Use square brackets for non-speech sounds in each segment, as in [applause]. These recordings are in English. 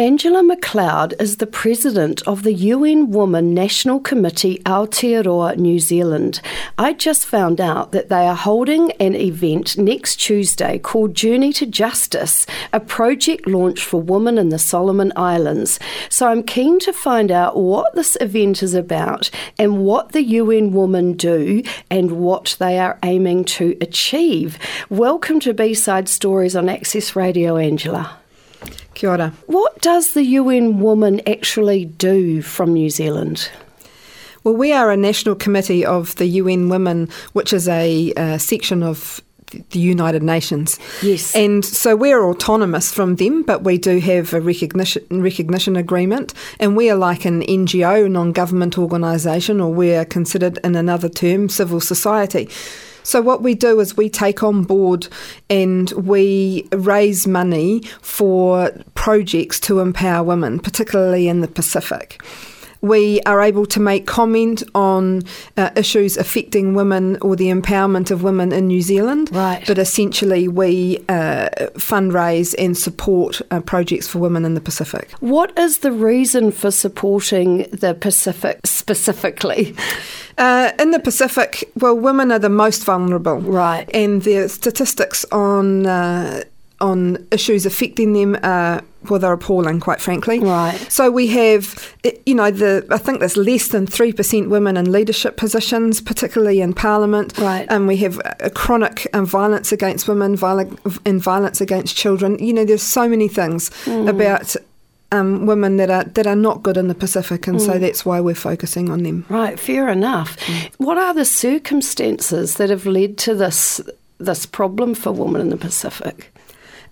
Angela McLeod is the president of the UN Women National Committee Aotearoa New Zealand. I just found out that they are holding an event next Tuesday called Journey to Justice, a project launch for women in the Solomon Islands. So I'm keen to find out what this event is about and what the UN Women do and what they are aiming to achieve. Welcome to B-Side Stories on Access Radio, Angela. Kia ora. What does the UN Woman actually do from New Zealand? Well, we are a national committee of the UN Women, which is a, a section of the United Nations. Yes. And so we're autonomous from them, but we do have a recognition recognition agreement, and we are like an NGO, non-government organisation, or we are considered in another term civil society. So, what we do is we take on board and we raise money for projects to empower women, particularly in the Pacific we are able to make comment on uh, issues affecting women or the empowerment of women in New Zealand. Right. But essentially, we uh, fundraise and support uh, projects for women in the Pacific. What is the reason for supporting the Pacific specifically? [laughs] Uh, in the Pacific, well, women are the most vulnerable. Right. And the statistics on uh, on issues affecting them are well, they're appalling, quite frankly. Right. So we have, you know, the I think there's less than three percent women in leadership positions, particularly in Parliament. Right. And we have a chronic um, violence against women, violent and violence against children. You know, there's so many things mm. about um, women that are that are not good in the Pacific, and mm. so that's why we're focusing on them. Right, fair enough. Mm. What are the circumstances that have led to this this problem for women in the Pacific?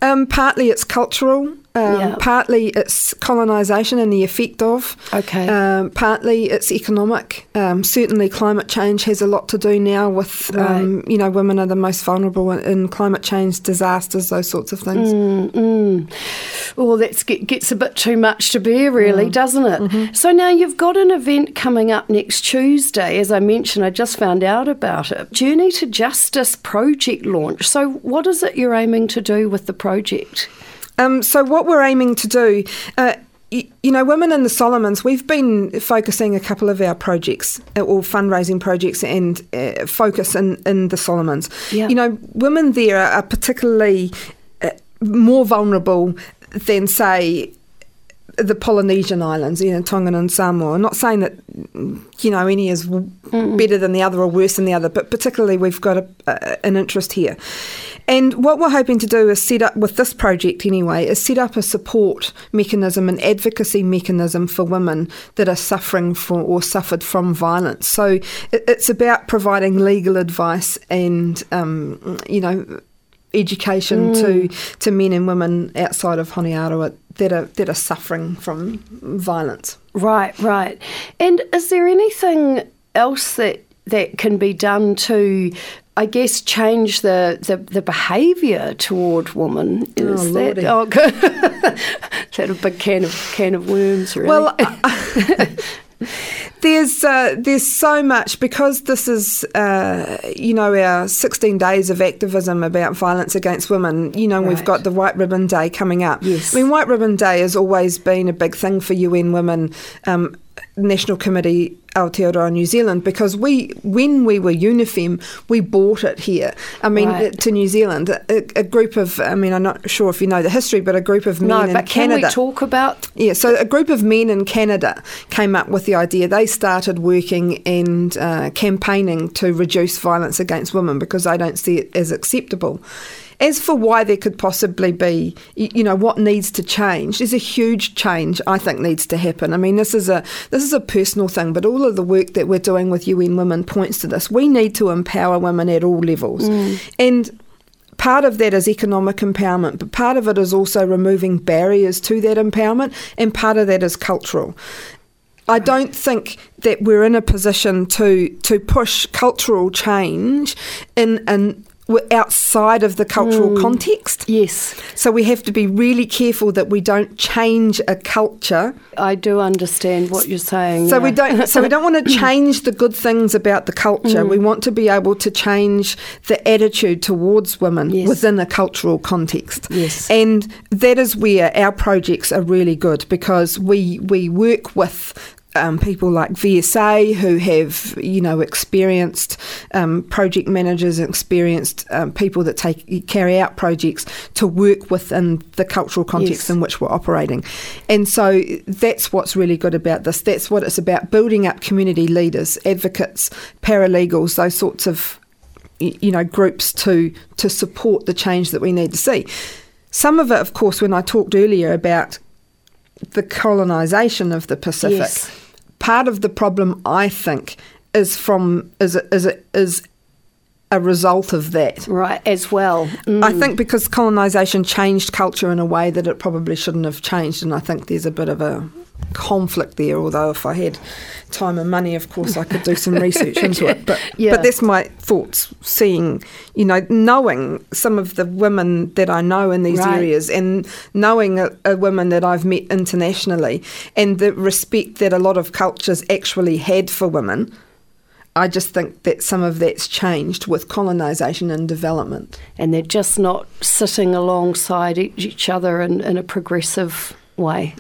Um, partly it's cultural. Um, Yeah. Partly it's colonisation and the effect of. Okay. Um, partly it's economic. Um, certainly, climate change has a lot to do now with, um, you know, women are the most vulnerable in, in climate change disasters, those sorts of things. Mm, mm. Well, that get, gets a bit too much to bear, really, doesn't it? Mm-hmm. So now you've got an event coming up next Tuesday. As I mentioned, I just found out about it. Journey to Justice project launch. So, what is it you're aiming to do with the project? Um, so, what we're aiming to do. Uh, you know, Women in the Solomons, we've been focusing a couple of our projects uh, or fundraising projects and uh, focus in, in the Solomons. Yeah. You know, women there are particularly uh, more vulnerable than, say, the Polynesian islands, you know, Tonga and Samoa. I'm not saying that, you know, any is w better than the other or worse than the other, but particularly we've got a, a, an interest here. And what we're hoping to do is set up, with this project anyway, is set up a support mechanism, an advocacy mechanism for women that are suffering from or suffered from violence. So it, it's about providing legal advice and, um, you know, education to, mm. to men and women outside of Honiara that are, that are suffering from violence. Right, right. And is there anything else that that can be done to, I guess, change the the, the behaviour toward women? Oh, is Oh, that oh, good. is that a big can of can of worms? Really? Well, [laughs] [laughs] there's uh, there's so much because this is uh, you know our 16 days of activism about violence against women. You know we've got the White Ribbon Day coming up. Yes. I mean White Ribbon Day has always been a big thing for UN Women. Um, National Committee Aotearoa New Zealand because we when we were Unifem we bought it here I mean Right. to New Zealand a, a group of I mean I'm not sure if you know the history but a group of men no, in but can Canada we talk about? yeah, so a group of men in Canada came up with the idea. They started working and uh, campaigning to reduce violence against women because they don't see it as acceptable. As for why there could possibly be, you know, what needs to change, there's a huge change I think needs to happen. I mean, this is a this is a personal thing, but all of the work that we're doing with UN Women points to this. We need to empower women at all levels, mm. and part of that is economic empowerment, but part of it is also removing barriers to that empowerment, and part of that is cultural. I don't think that we're in a position to to push cultural change in an outside of the cultural Mm. context. Yes, So we have to be really careful that we don't change a culture. I do understand what you're saying. So yeah. we don't. So we don't want to [coughs] change the good things about the culture. Mm. We want to be able to change the attitude towards women Yes. within a cultural context. Yes. and that is where our projects are really good because we we work with. Um, people like VSA who have, you know, experienced um, project managers, experienced um, people that take carry out projects to work within the cultural context Yes. in which we're operating, and so that's what's really good about this. That's what it's about: building up community leaders, advocates, paralegals, those sorts of you know groups to to support the change that we need to see. Some of it, of course, when I talked earlier about the colonisation of the Pacific, Yes. Part of the problem I think is from is a, is a, is a result of that. right as well. Mm. I think because colonisation changed culture in a way that it probably shouldn't have changed, and I think there's a bit of a conflict there. Although if I had time and money, of course, I could do some research into it. But [laughs] Yeah. but that's my thoughts. Seeing, you know, knowing some of the women that I know in these Right. areas, and knowing a, a women that I've met internationally, and the respect that a lot of cultures actually had for women. I just think that some of that's changed with colonisation and development. and they're just not sitting alongside each other in, in a progressive way.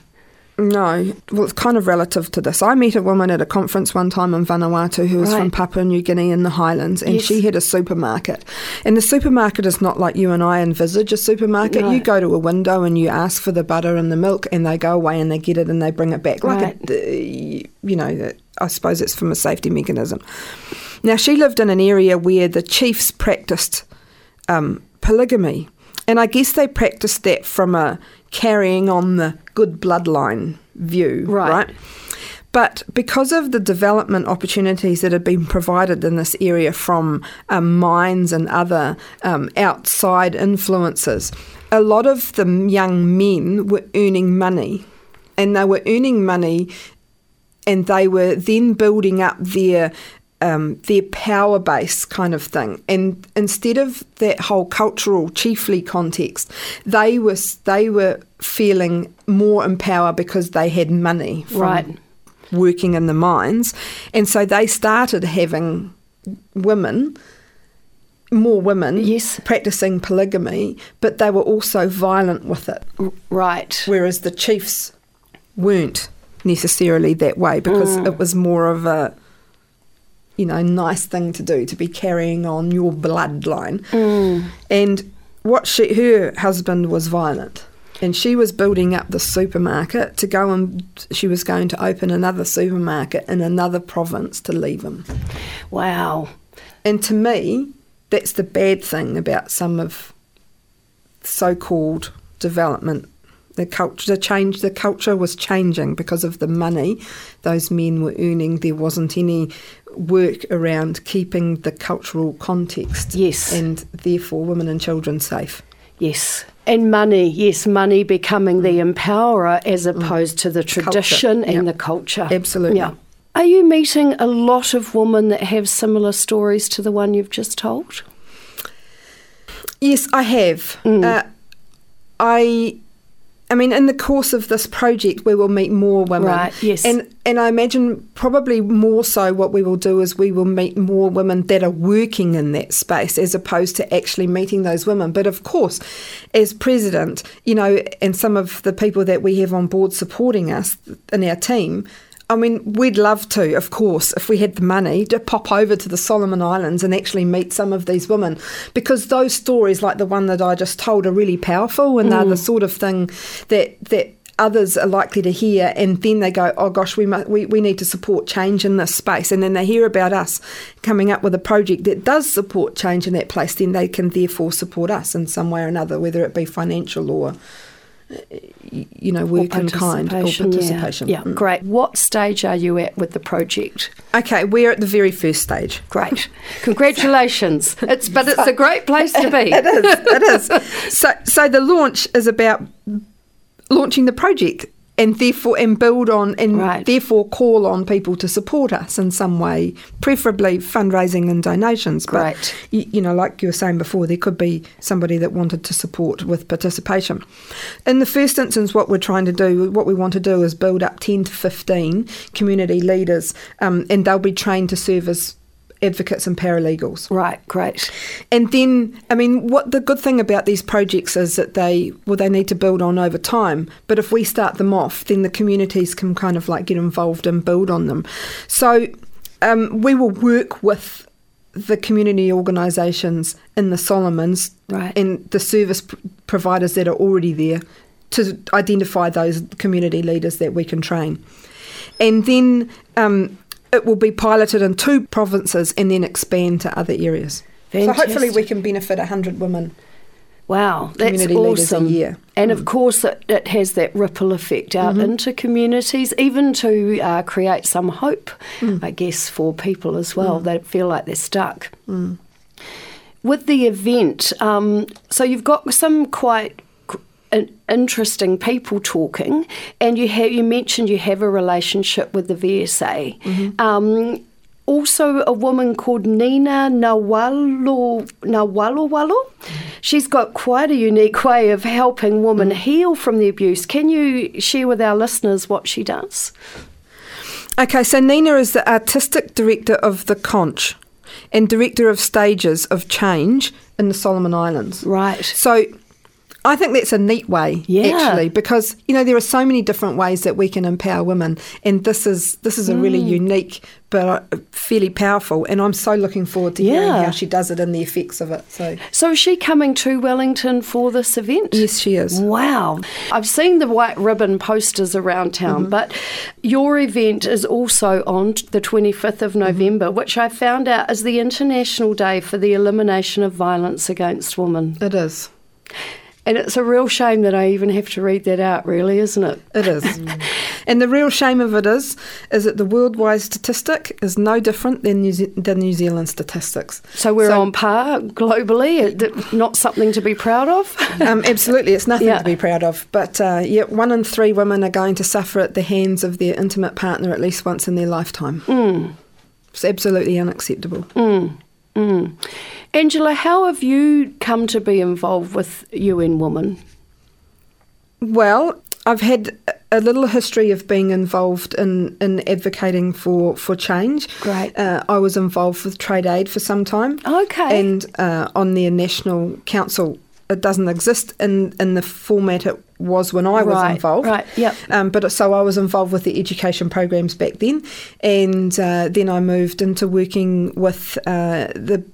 No, well, it's kind of relative to this. I met a woman at a conference one time in Vanuatu who was from Papua New Guinea in the Highlands, and Yes. she had a supermarket. And the supermarket is not like you and I envisage a supermarket. You go to a window and you ask for the butter and the milk, and they go away and they get it and they bring it back. Like, Right. a, you know, I suppose it's from a safety mechanism. Now, she lived in an area where the chiefs practiced um, polygamy. And I guess they practiced that from a carrying on the good bloodline view, Right. right? But because of the development opportunities that have been provided in this area from um, mines and other um, outside influences, a lot of the young men were earning money. And they were earning money and they were then building up their um, their power base kind of thing. And instead of that whole cultural chiefly context, they were they were feeling more in power because they had money from Right. working in the mines, and so they started having women. More women Yes. practicing polygamy, but they were also violent with it Right. whereas the chiefs weren't necessarily that way because Mm. it was more of a you know nice thing to do to be carrying on your bloodline Mm. and what she her husband was violent and she was building up the supermarket to go and she was going to open another supermarket in another province to leave him Wow. and to me, that's the bad thing about some of so-called development. The culture, the change, the culture was changing because of the money those men were earning. There wasn't any work around keeping the cultural context, Yes. and therefore women and children safe. Yes. And money, yes, money becoming the empowerer as opposed to the tradition and yeah. the culture. Absolutely. Yeah. Are you meeting a lot of women that have similar stories to the one you've just told? Yes, I have. Uh, I, I mean, in the course of this project, we will meet more women. Right, yes. And and I imagine probably more so what we will do is we will meet more women that are working in that space as opposed to actually meeting those women. But of course, as president, you know, and some of the people that we have on board supporting us in our team. I mean, we'd love to, of course, if we had the money, to pop over to the Solomon Islands and actually meet some of these women. Because those stories, like the one that I just told, are really powerful and they're the mm. sort of thing that that others are likely to hear. And then they go oh gosh we, mu- we we need to support change in this space. And then they hear about us coming up with a project that does support change in that place then they can therefore support us in some way or another whether it be financial or you know work in kind or Participation, yeah. Yeah, Mm. great. What stage are you at with the project? okay we're at the very first stage [laughs] Great. Congratulations. [laughs] It's but it's a great place to be. [laughs] it is. It is. So, so the launch is about launching the project and therefore and build on and Right. therefore call on people to support us in some way, preferably fundraising and donations. But Great. you, you know, like you were saying before, there could be somebody that wanted to support with participation. In the first instance, what we're trying to do, what we want to do, is build up ten to fifteen community leaders, um, and they'll be trained to serve as advocates and paralegals. Right, great. And then, I mean, what the good thing about these projects is that they, well, they need to build on over time. But if we start them off, then the communities can kind of like get involved and build on them. So um, we will work with the community organisations in the Solomons Right. and the service providers that are already there to identify those community leaders that we can train. And then um, it will be piloted in two provinces and then expand to other areas. So hopefully we can benefit 100 women. Wow, that's awesome. year. Mm. And of course, it, it has that ripple effect out Mm-hmm. into communities, even to uh, create some hope, Mm. I guess, for people as well that feel like they're stuck. With the event, um, so you've got some quite interesting people talking, and you have you mentioned you have a relationship with the VSA. Mm-hmm. Um, also, a woman called Nina Nawalo Nawalowalo. She's got quite a unique way of helping women heal from the abuse. Can you share with our listeners what she does? Okay, so Nina is the artistic director of the Conch and director of stages of change in the Solomon Islands. Right. So I think that's a neat way, Yeah. actually, because you know there are so many different ways that we can empower women, and this is this is a really Mm. unique but uh, fairly powerful. And I'm so looking forward to hearing Yeah. how she does it and the effects of it. So So is she coming to Wellington for this event? yes, she is. Wow. I've seen the white ribbon posters around town, Mm-hmm. but your event is also on the 25th of November, which I found out is the International Day for the Elimination of Violence Against Women. It is. And it's a real shame that I even have to read that out, really, isn't it? It is. [laughs] and the real shame of it is, is that the worldwide statistic is no different than New, Ze- than New Zealand statistics. So we're So- on par globally, not something to be proud of. [laughs] Um, absolutely, it's nothing Yeah. to be proud of. But uh, yeah, one in three women are going to suffer at the hands of their intimate partner at least once in their lifetime. It's absolutely unacceptable. Mm. Angela, how have you come to be involved with UN Women? Well, I've had a little history of being involved in, in advocating for, for change. Great. Uh, I was involved with Trade Aid for some time. Okay. And uh, on their national council, it doesn't exist in, in the format it was when I was Right, involved. right, yep. Um, but so I was involved with the education programs back then, and uh, then I moved into working with uh, the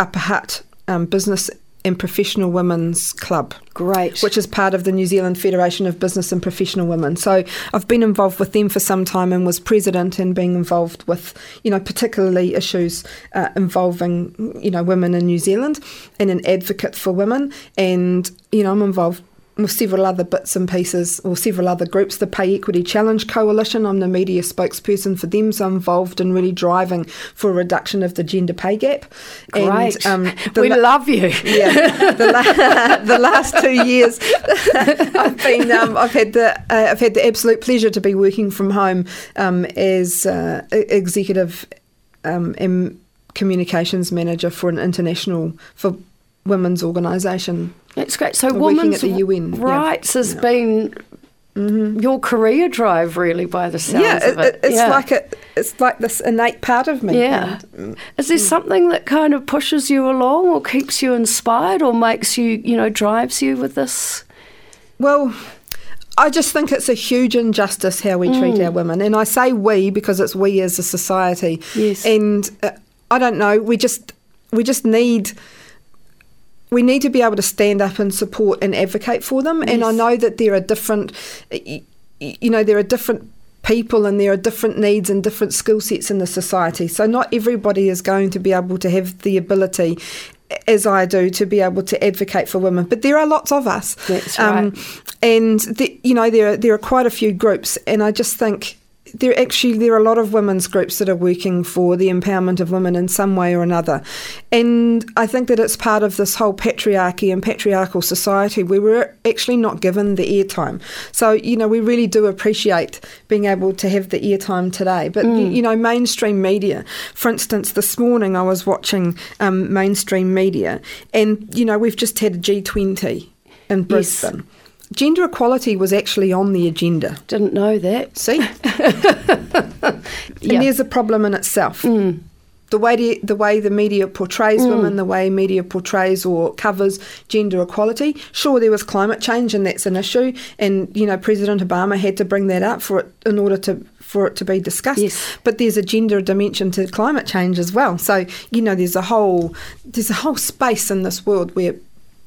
Upper Hutt um, Business and Professional Women's Club Great. which is part of the New Zealand Federation of Business and Professional Women. So I've been involved with them for some time and was president and being involved with, you know, particularly issues uh, involving, you know, women in New Zealand and an advocate for women. And, you know, I'm involved several other bits and pieces or several other groups. The Pay Equity Challenge Coalition, I'm the media spokesperson for them, so I'm involved in really driving for a reduction of the gender pay gap. Great. And, um, [laughs] we la- love you. [laughs] yeah, the, la- [laughs] the last two years, I've been um, I've had the uh, I've had the absolute pleasure to be working from home um, as uh, executive um, and communications manager for an international for women's organisation. That's great. So, working women's at the UN, yeah. rights has Yeah. been your career drive, really, by the sounds yeah, of it. it's Yeah. like a, it's like this innate part of me. Yeah. And, mm, Is there something that kind of pushes you along, or keeps you inspired, or makes you, you know, drives you with this? Well, I just think it's a huge injustice how we treat Mm. our women. And I say we because it's we as a society. Yes. And uh, I don't know, we just we just need we need to be able to stand up and support and advocate for them. And I know that there are different you know, there are different people and there are different needs and different skill sets in the society. So not everybody is going to be able to have the ability as I do to be able to advocate for women. But there are lots of us. That's Um, and the, you know there are, there are quite a few groups and I just think there actually there are a lot of women's groups that are working for the empowerment of women in some way or another, and I think that it's part of this whole patriarchy and patriarchal society where we're actually not given the airtime. So you know we really do appreciate being able to have the airtime today. But mm. you, know mainstream media, for instance, this morning I was watching um, mainstream media, and you know we've just had a G twenty in Brisbane. Yes gender equality was actually on the agenda. Didn't know that. See? [laughs] and yeah. there's a problem in itself. Mm. The way the, the way the media portrays mm. women, the way media portrays or covers gender equality. Sure, there was climate change, and that's an issue. And you know, President Obama had to bring that up for it in order to for it to be discussed. Yes. But there's a gender dimension to climate change as well. So you know, there's a whole there's a whole space in this world where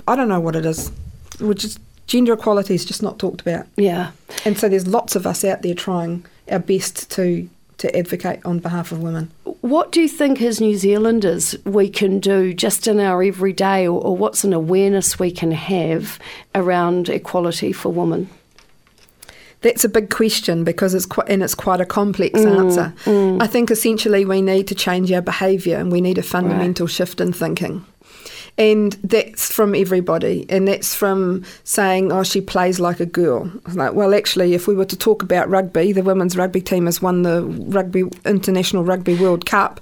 I don't know what it is. Which is gender equality is just not talked about. Yeah. And so there's lots of us out there trying our best to to advocate on behalf of women. What do you think as New Zealanders we can do just in our everyday or, or what's an awareness we can have around equality for women? That's a big question because it's quite and it's quite a complex mm, answer. Mm. I think essentially we need to change our behaviour and we need a fundamental right. shift in thinking and that's from everybody, and that's from saying, "Oh, she plays like a girl." Like, well, actually, if we were to talk about rugby, the women's rugby team has won the rugby international rugby World Cup,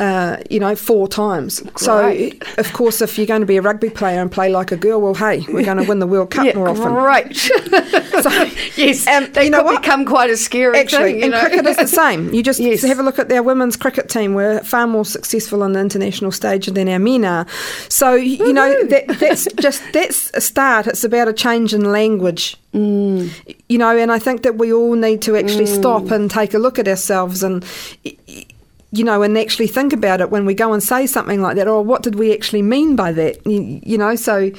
uh, you know, four times. Great. So, of course, if you're going to be a rugby player and play like a girl, well, hey, we're going to win the World Cup [laughs] yeah, more often. Right. [laughs] [laughs] so, yes, um, they you know what? become quite a scary Actually, thing. and know? cricket is the same. You just [laughs] yes. have a look at our women's cricket team. We're far more successful on the international stage than our men are. So, you know, that, that's [laughs] just that's a start. It's about a change in language. Mm. You know, and I think that we all need to actually mm. stop and take a look at ourselves and you know, and actually think about it when we go and say something like that, or what did we actually mean by that? You, you know, so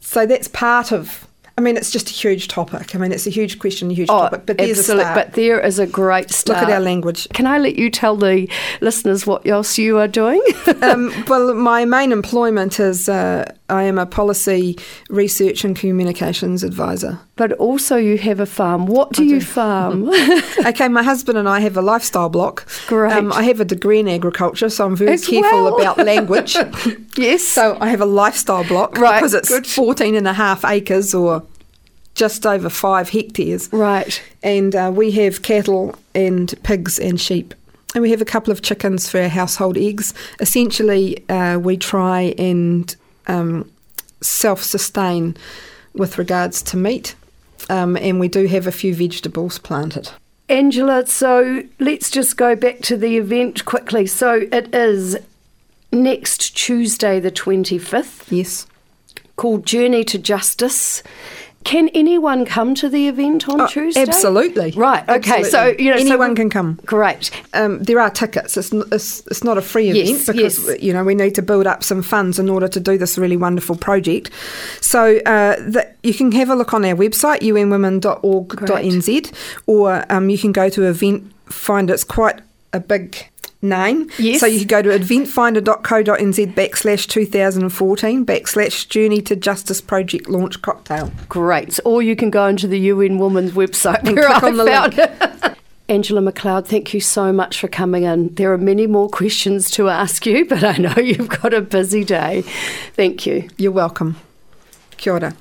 so that's part of I mean, it's just a huge topic. I mean, it's a huge question, a huge oh, topic. But there's a start. But there is a great start. Look at our language. Can I let you tell the listeners what else you are doing? [laughs] um, well, my main employment is uh, I am a policy research and communications advisor. But also, you have a farm. What do, do. you farm? [laughs] okay, my husband and I have a lifestyle block. Great. Um, I have a degree in agriculture, so I'm very As careful well. about language. [laughs] yes. So I have a lifestyle block right. because it's Good. 14 and a half acres or just over five hectares. Right. And uh, we have cattle and pigs and sheep. And we have a couple of chickens for our household eggs. Essentially, uh, we try and um, self sustain with regards to meat. Um, and we do have a few vegetables planted. Angela, so let's just go back to the event quickly. So it is next Tuesday, the 25th. Yes. Called Journey to Justice. Can anyone come to the event on oh, Tuesday? Absolutely. Right. Okay. Absolutely. So you know, anyone so can come. Great. Um, there are tickets. It's, it's, it's not a free event yes, because yes. you know we need to build up some funds in order to do this really wonderful project. So uh, the, you can have a look on our website unwomen.org.nz, or um, you can go to event. Find it's quite a big name. Yes. So you can go to eventfinda.co.nz backslash 2014 backslash Journey to Justice Project Launch Cocktail. Great. Or you can go into the UN Women's website and click on the link. [laughs] Angela McLeod, thank you so much for coming in. There are many more questions to ask you, but I know [laughs] you've got a busy day. Thank you. You're welcome. Kia ora.